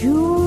You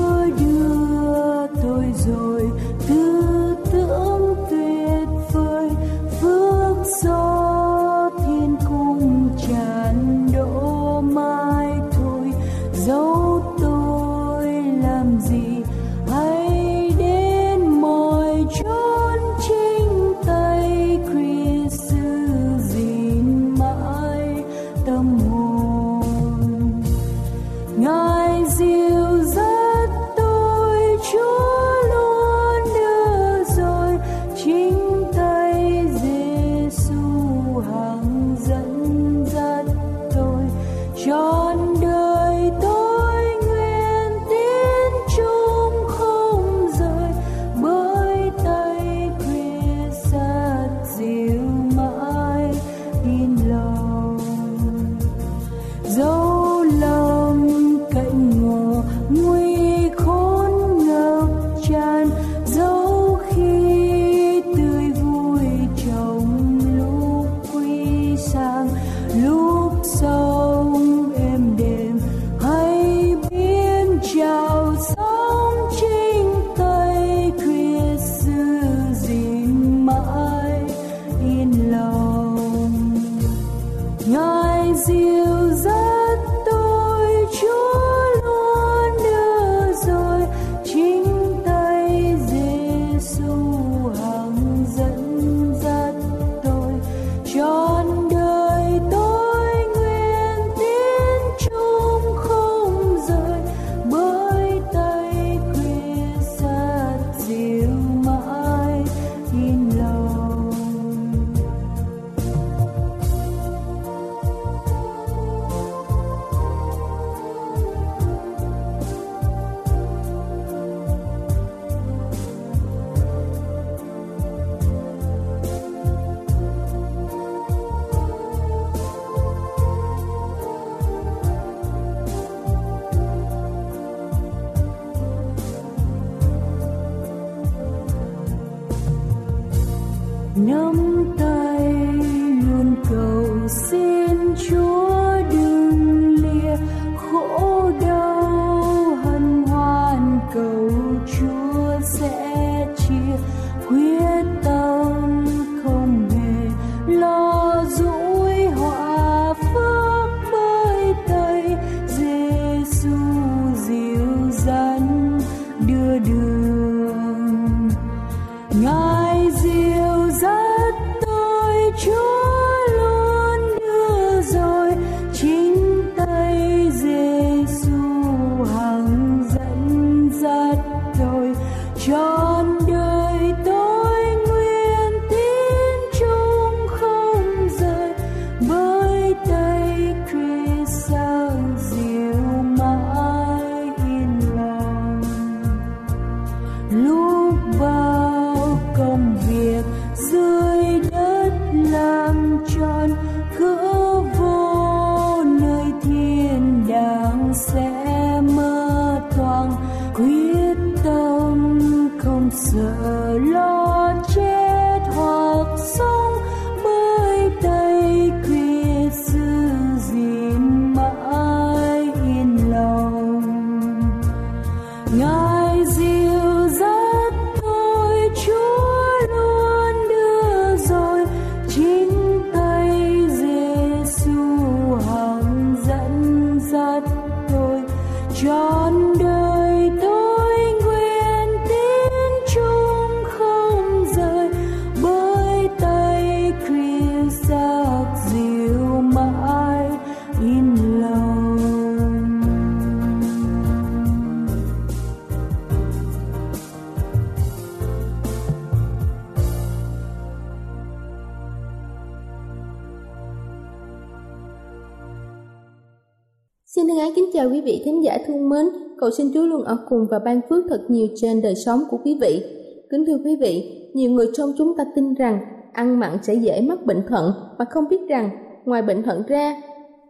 cầu xin Chúa luôn ở cùng và ban phước thật nhiều trên đời sống của quý vị. Kính thưa quý vị, nhiều người trong chúng ta tin rằng ăn mặn sẽ dễ mắc bệnh thận mà không biết rằng ngoài bệnh thận ra,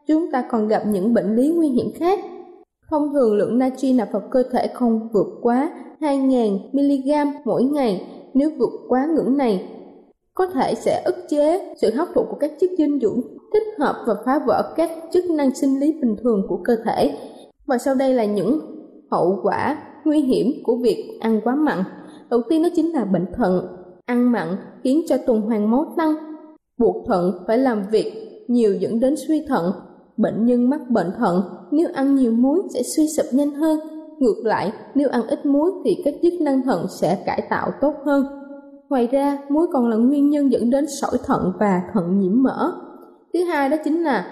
chúng ta còn gặp những bệnh lý nguy hiểm khác. Thông thường lượng natri nạp vào cơ thể không vượt quá 2.000 mg mỗi ngày. Nếu vượt quá ngưỡng này, có thể sẽ ức chế sự hấp thụ của các chất dinh dưỡng thích hợp và phá vỡ các chức năng sinh lý bình thường của cơ thể. Và sau đây là những hậu quả nguy hiểm của việc ăn quá mặn. Đầu tiên đó chính là bệnh thận. Ăn mặn khiến cho tuần hoàn máu tăng, buộc thận phải làm việc nhiều dẫn đến suy thận. Bệnh nhân mắc bệnh thận nếu ăn nhiều muối sẽ suy sụp nhanh hơn. Ngược lại, nếu ăn ít muối thì các chức năng thận sẽ cải tạo tốt hơn. Ngoài ra, muối còn là nguyên nhân dẫn đến sỏi thận và thận nhiễm mỡ. Thứ hai đó chính là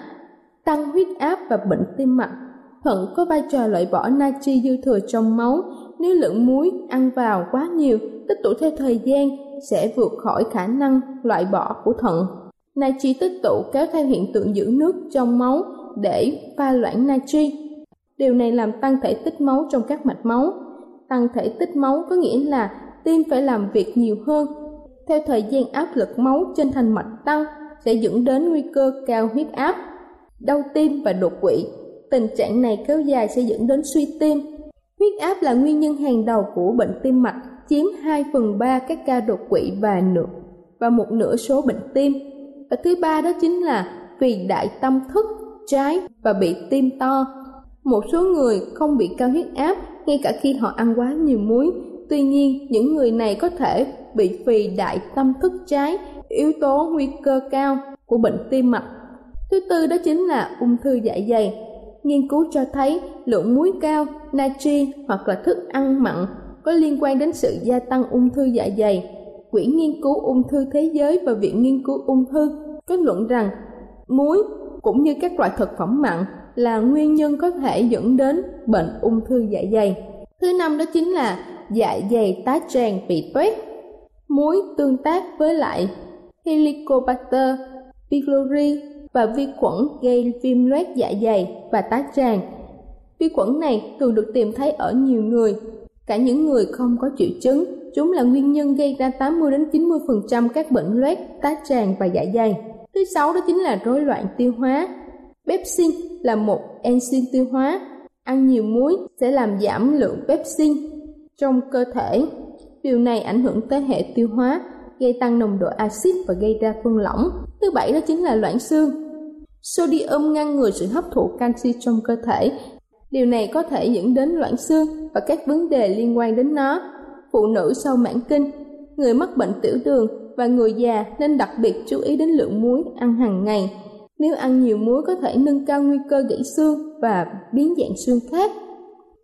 tăng huyết áp và bệnh tim mạch. Thận có vai trò loại bỏ natri dư thừa trong máu. Nếu lượng muối ăn vào quá nhiều, tích tụ theo thời gian sẽ vượt khỏi khả năng loại bỏ của thận. Natri tích tụ kéo theo hiện tượng giữ nước trong máu để pha loãng natri. Điều này làm tăng thể tích máu trong các mạch máu. Tăng thể tích máu có nghĩa là tim phải làm việc nhiều hơn. Theo thời gian áp lực máu trên thành mạch tăng sẽ dẫn đến nguy cơ cao huyết áp, đau tim và đột quỵ. Tình trạng này kéo dài sẽ dẫn đến suy tim. Huyết áp là nguyên nhân hàng đầu của bệnh tim mạch, chiếm 2 phần 3 các ca đột quỵ và nửa và một nửa số bệnh tim. Và thứ ba đó chính là vì đại tâm thức trái và bị tim to. Một số người không bị cao huyết áp ngay cả khi họ ăn quá nhiều muối. Tuy nhiên, những người này có thể bị phì đại tâm thức trái, yếu tố nguy cơ cao của bệnh tim mạch. Thứ tư đó chính là ung thư dạ dày. Nghiên cứu cho thấy lượng muối cao, natri hoặc là thức ăn mặn có liên quan đến sự gia tăng ung thư dạ dày. Quỹ nghiên cứu ung thư thế giới và Viện nghiên cứu ung thư kết luận rằng muối cũng như các loại thực phẩm mặn là nguyên nhân có thể dẫn đến bệnh ung thư dạ dày. Thứ năm đó chính là dạ dày tá tràng bị toét. Muối tương tác với lại Helicobacter pylori và vi khuẩn gây viêm loét dạ dày và tá tràng. Vi khuẩn này thường được tìm thấy ở nhiều người, cả những người không có triệu chứng. Chúng là nguyên nhân gây ra 80 đến 90% các bệnh loét, tá tràng và dạ dày. Thứ sáu đó chính là rối loạn tiêu hóa. Pepsin là một enzyme tiêu hóa. Ăn nhiều muối sẽ làm giảm lượng pepsin trong cơ thể. Điều này ảnh hưởng tới hệ tiêu hóa, gây tăng nồng độ axit và gây ra phân lỏng. Thứ bảy đó chính là loãng xương. Sodium ngăn ngừa sự hấp thụ canxi trong cơ thể. Điều này có thể dẫn đến loãng xương và các vấn đề liên quan đến nó. Phụ nữ sau mãn kinh, người mắc bệnh tiểu đường và người già nên đặc biệt chú ý đến lượng muối ăn hàng ngày. Nếu ăn nhiều muối có thể nâng cao nguy cơ gãy xương và biến dạng xương khác.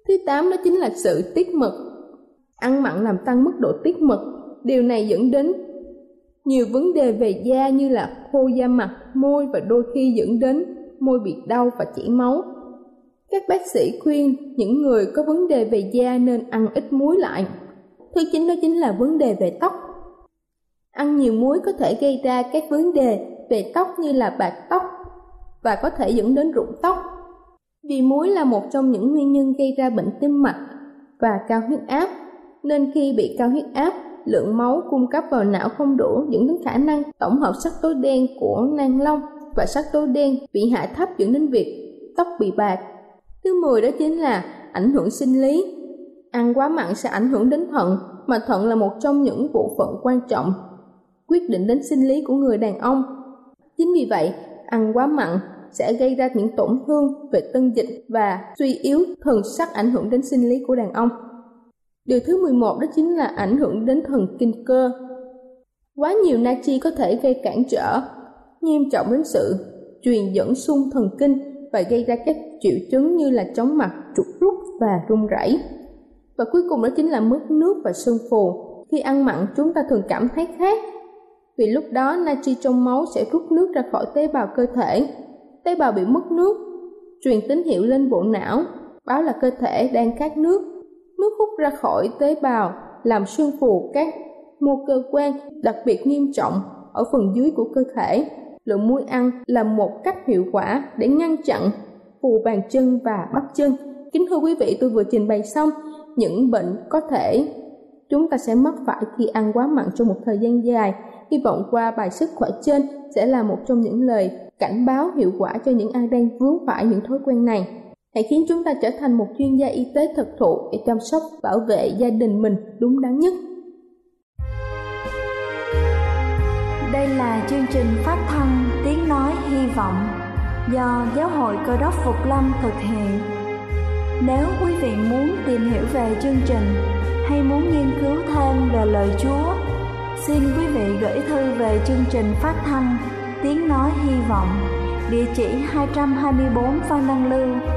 Thứ tám đó chính là sự tiết mật. Ăn mặn làm tăng mức độ tiết mật. Điều này dẫn đến nhiều vấn đề về da như là khô da mặt, môi và đôi khi dẫn đến môi bị đau và chảy máu. Các bác sĩ khuyên những người có vấn đề về da nên ăn ít muối lại. Thứ chín đó chính là vấn đề về tóc. Ăn nhiều muối có thể gây ra các vấn đề về tóc như là bạc tóc và có thể dẫn đến rụng tóc. Vì muối là một trong những nguyên nhân gây ra bệnh tim mạch và cao huyết áp, nên khi bị cao huyết áp, lượng máu cung cấp vào não không đủ dẫn đến khả năng tổng hợp sắc tố đen của nang lông và sắc tố đen bị hạ thấp dẫn đến việc tóc bị bạc. Thứ 10 đó chính là ảnh hưởng sinh lý. Ăn quá mặn sẽ ảnh hưởng đến thận, mà thận là một trong những bộ phận quan trọng quyết định đến sinh lý của người đàn ông. Chính vì vậy, ăn quá mặn sẽ gây ra những tổn thương về tân dịch và suy yếu thần sắc ảnh hưởng đến sinh lý của đàn ông. Điều thứ 11 đó chính là ảnh hưởng đến thần kinh cơ. Quá nhiều natri có thể gây cản trở, nghiêm trọng đến sự truyền dẫn xung thần kinh và gây ra các triệu chứng như là chóng mặt, trục rút và run rẩy. Và cuối cùng đó chính là mất nước và sưng phù. Khi ăn mặn chúng ta thường cảm thấy khát vì lúc đó natri trong máu sẽ rút nước ra khỏi tế bào cơ thể. Tế bào bị mất nước, truyền tín hiệu lên bộ não, báo là cơ thể đang khát nước. Nước hút ra khỏi tế bào làm sưng phù các mô cơ quan đặc biệt nghiêm trọng ở phần dưới của cơ thể. Lượng muối ăn là một cách hiệu quả để ngăn chặn phù bàn chân và bắp chân. Kính thưa quý vị, tôi vừa trình bày xong những bệnh có thể chúng ta sẽ mắc phải khi ăn quá mặn trong một thời gian dài. Hy vọng qua bài sức khỏe trên sẽ là một trong những lời cảnh báo hiệu quả cho những ai đang vướng phải những thói quen này. Hãy khiến chúng ta trở thành một chuyên gia y tế thực thụ để chăm sóc, bảo vệ gia đình mình đúng đắn nhất. Đây là chương trình phát thanh Tiếng Nói Hy Vọng do Giáo hội Cơ đốc Phục Lâm thực hiện. Nếu quý vị muốn tìm hiểu về chương trình hay muốn nghiên cứu thêm về lời Chúa, xin quý vị gửi thư về chương trình phát thanh Tiếng Nói Hy Vọng, địa chỉ 224 Phan Đăng Lưu,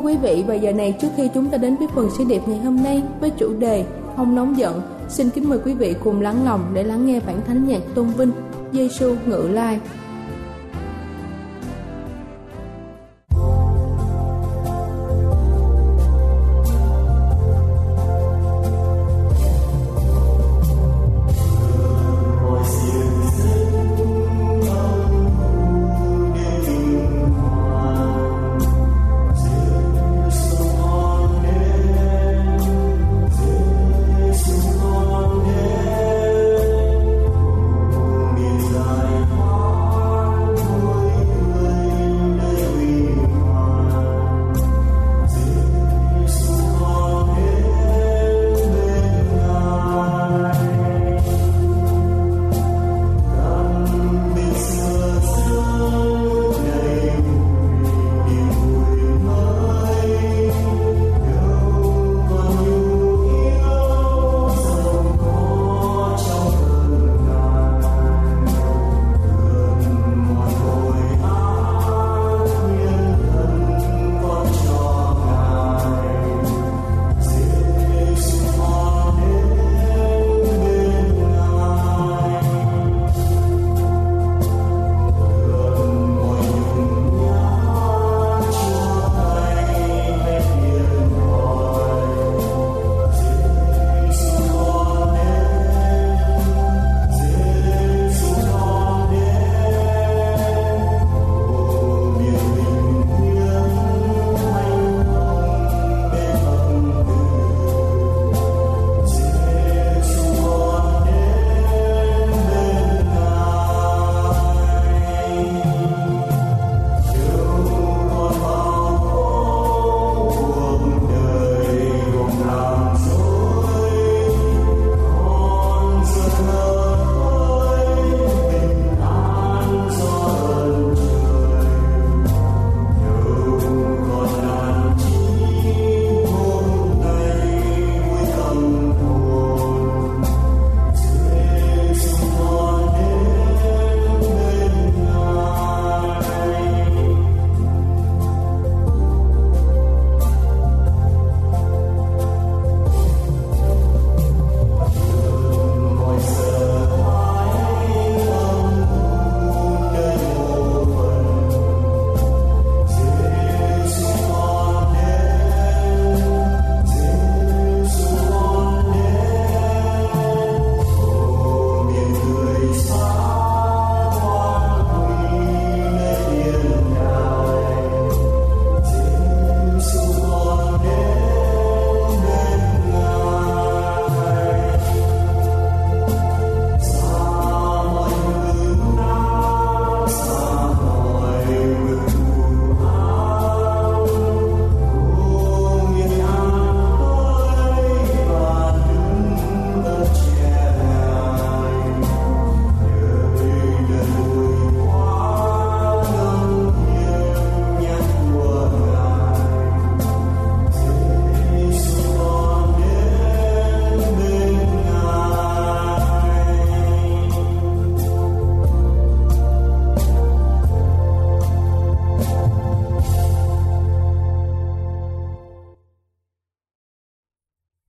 Quý vị, và giờ này trước khi chúng ta đến với phần sứ điệp ngày hôm nay với chủ đề Không nóng giận, xin kính mời quý vị cùng lắng lòng để lắng nghe bản thánh nhạc tôn vinh Giêsu ngự lai.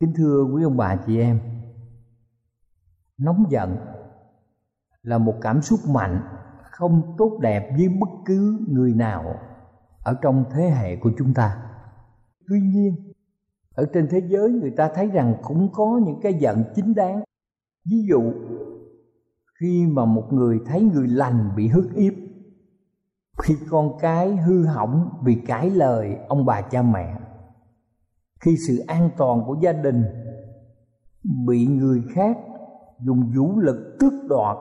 Kính thưa quý ông bà chị em, nóng giận là một cảm xúc mạnh, không tốt đẹp với bất cứ người nào ở trong thế hệ của chúng ta. Tuy nhiên, ở trên thế giới người ta thấy rằng cũng có những cái giận chính đáng. Ví dụ, khi mà một người thấy người lành bị hức hiếp, khi con cái hư hỏng vì cãi lời ông bà cha mẹ khi sự an toàn của gia đình bị người khác dùng vũ lực tước đoạt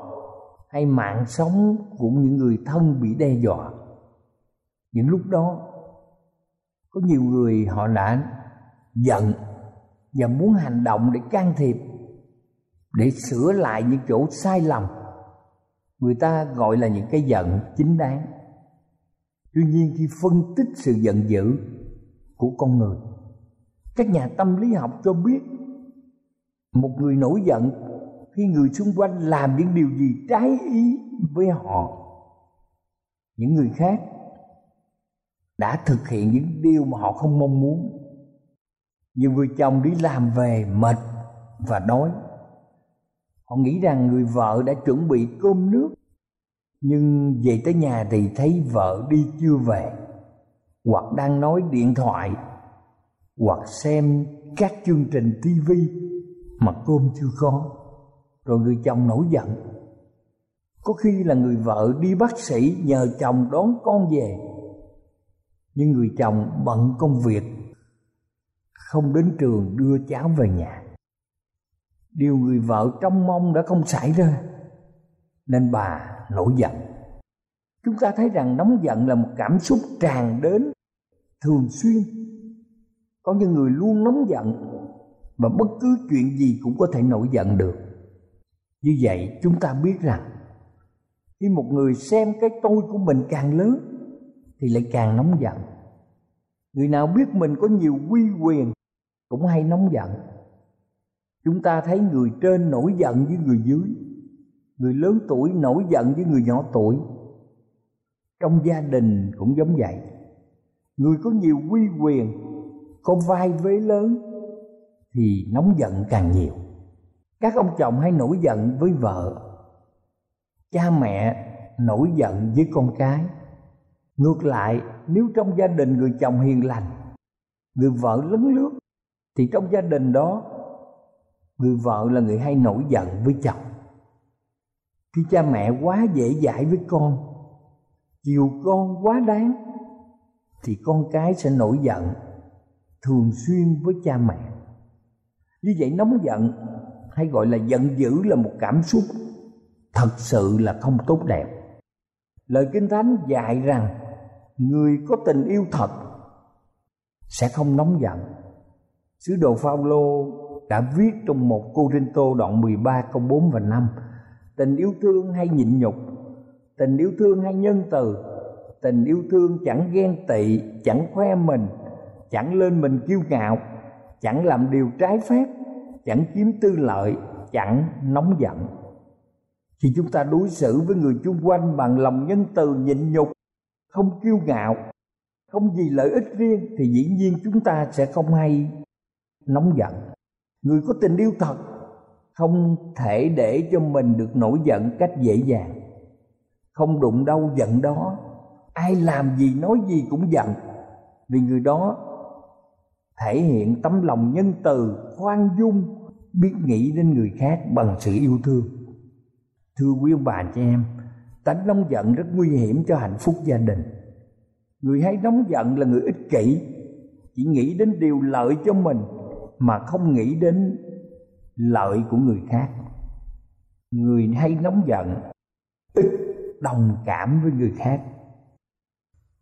hay mạng sống của những người thân bị đe dọa. Những lúc đó, có nhiều người họ đã giận và muốn hành động để can thiệp, để sửa lại những chỗ sai lầm. Người ta gọi là những cái giận chính đáng. Tuy nhiên khi phân tích sự giận dữ của con người các nhà tâm lý học cho biết, một người nổi giận khi người xung quanh làm những điều gì trái ý với họ. Những người khác đã thực hiện những điều mà họ không mong muốn. Nhiều người chồng đi làm về mệt và đói. Họ nghĩ rằng người vợ đã chuẩn bị cơm nước, nhưng về tới nhà thì thấy vợ đi chưa về hoặc đang nói điện thoại hoặc xem các chương trình tivi mà cơm chưa có, rồi người chồng nổi giận. Có khi là người vợ đi bác sĩ nhờ chồng đón con về, nhưng người chồng bận công việc, không đến trường đưa cháu về nhà. Điều người vợ trông mong đã không xảy ra, nên bà nổi giận. Chúng ta thấy rằng nóng giận là một cảm xúc tràn đến thường xuyên có những người luôn nóng giận và bất cứ chuyện gì cũng có thể nổi giận được. Như vậy, chúng ta biết rằng, khi một người xem cái tôi của mình càng lớn, thì lại càng nóng giận. Người nào biết mình có nhiều quy quyền cũng hay nóng giận. Chúng ta thấy người trên nổi giận với người dưới, người lớn tuổi nổi giận với người nhỏ tuổi. Trong gia đình cũng giống vậy. Người có nhiều quy quyền có vai vế lớn thì nóng giận càng nhiều. Các ông chồng hay nổi giận với vợ, cha mẹ nổi giận với con cái. Ngược lại, nếu trong gia đình người chồng hiền lành, người vợ lấn lướt, thì trong gia đình đó, người vợ là người hay nổi giận với chồng. Khi cha mẹ quá dễ dãi với con, chiều con quá đáng, thì con cái sẽ nổi giận thường xuyên với cha mẹ. Như vậy nóng giận hay gọi là giận dữ là một cảm xúc thật sự là không tốt đẹp. Lời kinh thánh dạy rằng người có tình yêu thật sẽ không nóng giận. Sứ đồ Phaolô đã viết trong một Cô Rinh Tô đoạn 13 câu 4 và 5 tình yêu thương hay nhịn nhục, tình yêu thương hay nhân từ, tình yêu thương chẳng ghen tị, chẳng khoe mình chẳng lên mình kiêu ngạo, chẳng làm điều trái phép, chẳng kiếm tư lợi, chẳng nóng giận. Khi chúng ta đối xử với người chung quanh bằng lòng nhân từ, nhịn nhục, không kiêu ngạo, không vì lợi ích riêng, thì dĩ nhiên chúng ta sẽ không hay nóng giận. Người có tình yêu thật không thể để cho mình được nổi giận cách dễ dàng. Không đụng đâu, giận đó. Ai làm gì, nói gì cũng giận. Vì người đó thể hiện tấm lòng nhân từ, khoan dung, biết nghĩ đến người khác bằng sự yêu thương. Thưa quý ông bà chị em, tánh nóng giận rất nguy hiểm cho hạnh phúc gia đình. Người hay nóng giận là người ích kỷ, chỉ nghĩ đến điều lợi cho mình mà không nghĩ đến lợi của người khác. Người hay nóng giận, ít đồng cảm với người khác.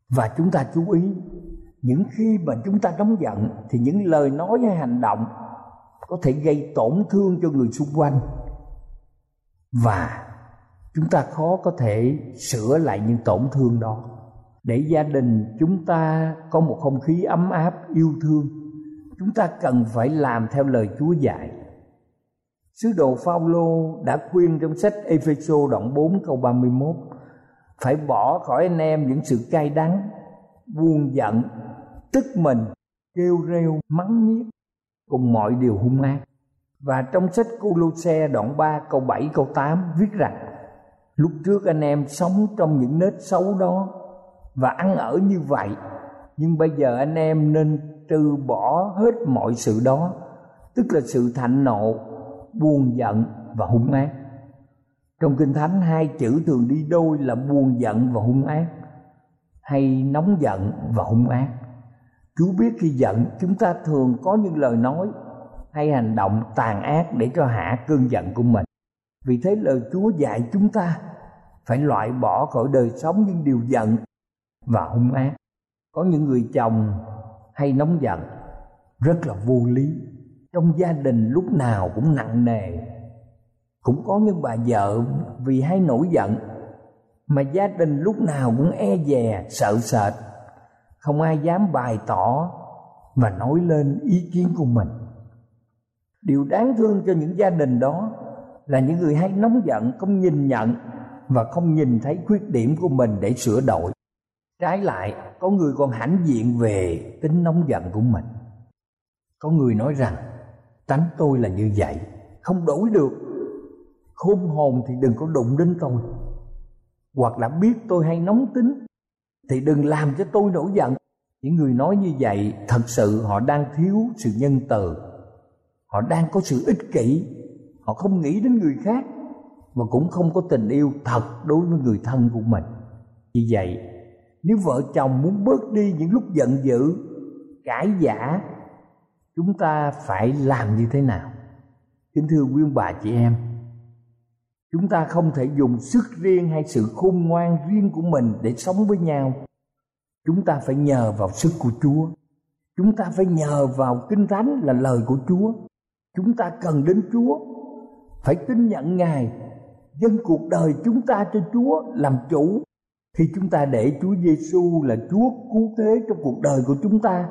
Và chúng ta chú ý những khi mà chúng ta nóng giận thì những lời nói hay hành động có thể gây tổn thương cho người xung quanh và chúng ta khó có thể sửa lại những tổn thương đó để gia đình chúng ta có một không khí ấm áp yêu thương chúng ta cần phải làm theo lời Chúa dạy. Sứ đồ Phaolô đã khuyên trong sách Epheso đoạn 4 câu 31 phải bỏ khỏi anh em những sự cay đắng, buồn giận, tức mình, kêu reo, mắng nhiếc. cùng mọi điều hung ác và trong sách Cô Xe đoạn 3 câu 7 câu 8 viết rằng Lúc trước anh em sống trong những nết xấu đó và ăn ở như vậy Nhưng bây giờ anh em nên trừ bỏ hết mọi sự đó Tức là sự thạnh nộ, buồn giận và hung ác Trong Kinh Thánh hai chữ thường đi đôi là buồn giận và hung ác Hay nóng giận và hung ác Chúa biết khi giận, chúng ta thường có những lời nói hay hành động tàn ác để cho hạ cơn giận của mình. Vì thế lời chúa dạy chúng ta phải loại bỏ khỏi đời sống những điều giận và hung ác. Có những người chồng hay nóng giận, rất là vô lý. Trong gia đình lúc nào cũng nặng nề. Cũng có những bà vợ vì hay nổi giận, mà gia đình lúc nào cũng e dè, sợ sệt không ai dám bày tỏ và nói lên ý kiến của mình. Điều đáng thương cho những gia đình đó là những người hay nóng giận, không nhìn nhận và không nhìn thấy khuyết điểm của mình để sửa đổi. Trái lại, có người còn hãnh diện về tính nóng giận của mình. Có người nói rằng, tánh tôi là như vậy, không đổi được. Khôn hồn thì đừng có đụng đến tôi. Hoặc là biết tôi hay nóng tính thì đừng làm cho tôi nổi giận. Những người nói như vậy, thật sự họ đang thiếu sự nhân từ. Họ đang có sự ích kỷ. Họ không nghĩ đến người khác và cũng không có tình yêu thật đối với người thân của mình. Vì vậy, nếu vợ chồng muốn bớt đi những lúc giận dữ, cãi giả chúng ta phải làm như thế nào? Kính thưa quý ông bà, chị em chúng ta không thể dùng sức riêng hay sự khôn ngoan riêng của mình để sống với nhau. Chúng ta phải nhờ vào sức của chúa. Chúng ta phải nhờ vào kinh thánh là lời của chúa. Chúng ta cần đến chúa. Phải tin nhận ngài. Dân cuộc đời chúng ta cho chúa làm chủ. Khi chúng ta để chúa giêsu là chúa cứu thế trong cuộc đời của chúng ta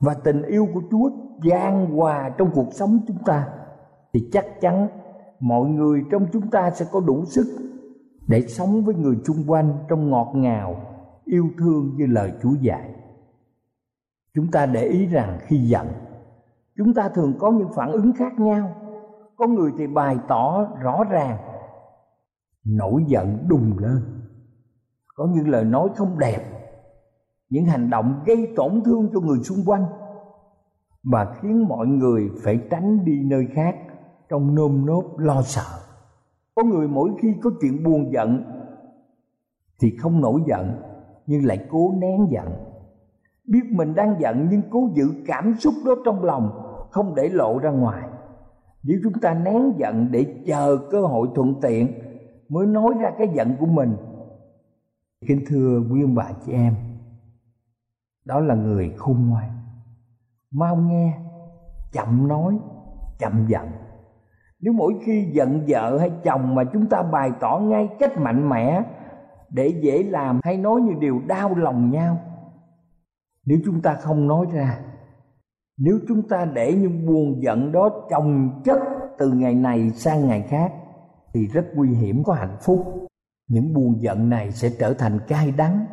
và tình yêu của chúa gian hòa trong cuộc sống chúng ta, thì chắc chắn mọi người trong chúng ta sẽ có đủ sức để sống với người chung quanh trong ngọt ngào yêu thương như lời Chúa dạy. Chúng ta để ý rằng khi giận, chúng ta thường có những phản ứng khác nhau. Có người thì bày tỏ rõ ràng, nổi giận đùng lên. Có những lời nói không đẹp, những hành động gây tổn thương cho người xung quanh và khiến mọi người phải tránh đi nơi khác trong nôm nốt lo sợ. Có người mỗi khi có chuyện buồn giận thì không nổi giận, nhưng lại cố nén giận. Biết mình đang giận nhưng cố giữ cảm xúc đó trong lòng, không để lộ ra ngoài. Nếu chúng ta nén giận để chờ cơ hội thuận tiện mới nói ra cái giận của mình. Kính thưa quý ông bà chị em, đó là người khôn ngoan. Mau nghe, chậm nói, chậm giận nếu mỗi khi giận vợ hay chồng mà chúng ta bày tỏ ngay cách mạnh mẽ, để dễ làm hay nói những điều đau lòng nhau, nếu chúng ta không nói ra, nếu chúng ta để những buồn giận đó chồng chất từ ngày này sang ngày khác, thì rất nguy hiểm có hạnh phúc. Những buồn giận này sẽ trở thành cay đắng,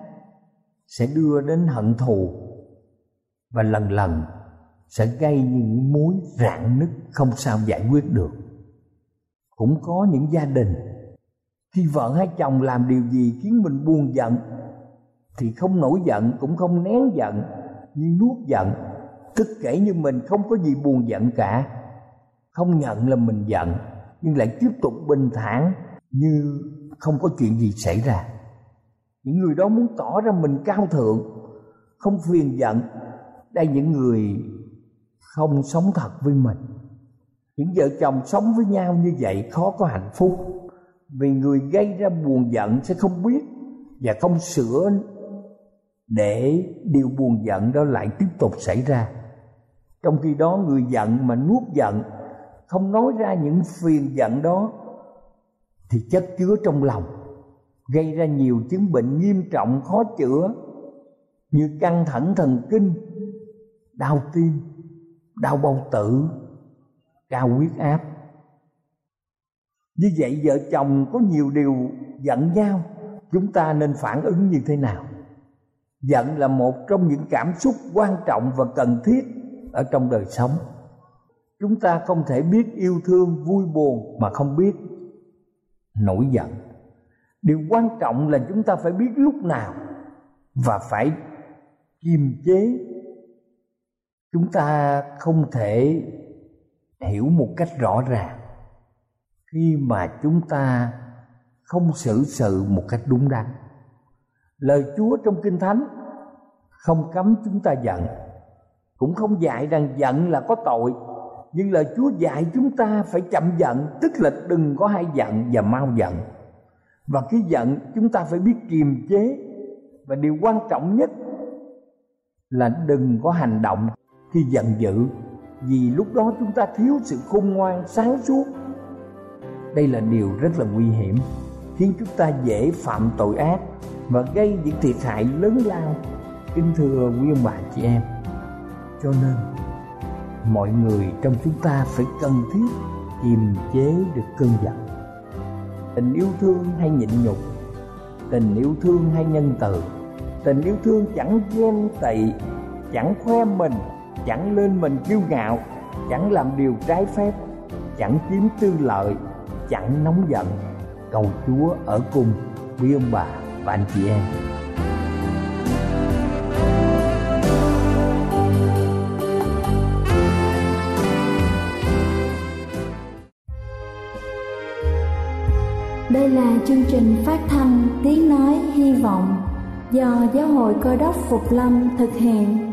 sẽ đưa đến hận thù, và lần lần sẽ gây những mối rạn nứt không sao giải quyết được cũng có những gia đình. Khi vợ hay chồng làm điều gì khiến mình buồn giận, thì không nổi giận, cũng không nén giận, nhưng nuốt giận. Tức kể như mình không có gì buồn giận cả, không nhận là mình giận, nhưng lại tiếp tục bình thản như không có chuyện gì xảy ra. Những người đó muốn tỏ ra mình cao thượng, không phiền giận, đây những người không sống thật với mình những vợ chồng sống với nhau như vậy khó có hạnh phúc. Vì người gây ra buồn giận sẽ không biết và không sửa để điều buồn giận đó lại tiếp tục xảy ra. Trong khi đó, người giận mà nuốt giận, không nói ra những phiền giận đó, thì chất chứa trong lòng, gây ra nhiều chứng bệnh nghiêm trọng, khó chữa, như căng thẳng thần kinh, đau tim, đau bao tử cao huyết áp. Như vậy vợ chồng có nhiều điều giận nhau, chúng ta nên phản ứng như thế nào? Giận là một trong những cảm xúc quan trọng và cần thiết ở trong đời sống. Chúng ta không thể biết yêu thương, vui buồn mà không biết nổi giận. Điều quan trọng là chúng ta phải biết lúc nào và phải kiềm chế. Chúng ta không thể hiểu một cách rõ ràng. Khi mà chúng ta không xử sự một cách đúng đắn, lời chúa trong kinh thánh không cấm chúng ta giận, cũng không dạy rằng giận là có tội, nhưng lời chúa dạy chúng ta phải chậm giận, tức là đừng có hay giận và mau giận. Và khi giận chúng ta phải biết kiềm chế, và điều quan trọng nhất là đừng có hành động khi giận dữ vì lúc đó chúng ta thiếu sự khôn ngoan, sáng suốt. Đây là điều rất là nguy hiểm, khiến chúng ta dễ phạm tội ác và gây những thiệt hại lớn lao. Kính thưa quý ông bà chị em, cho nên mọi người trong chúng ta phải cần thiết kiềm chế được cơn giận. Tình yêu thương hay nhịn nhục, tình yêu thương hay nhân từ, tình yêu thương chẳng ghen tị, chẳng khoe mình chẳng lên mình kiêu ngạo, chẳng làm điều trái phép, chẳng kiếm tư lợi, chẳng nóng giận cầu chúa ở cùng, quý ông bà và anh chị em Đây là chương trình phát thanh Tiếng Nói Hy Vọng do Giáo hội Cơ đốc Phục Lâm thực hiện.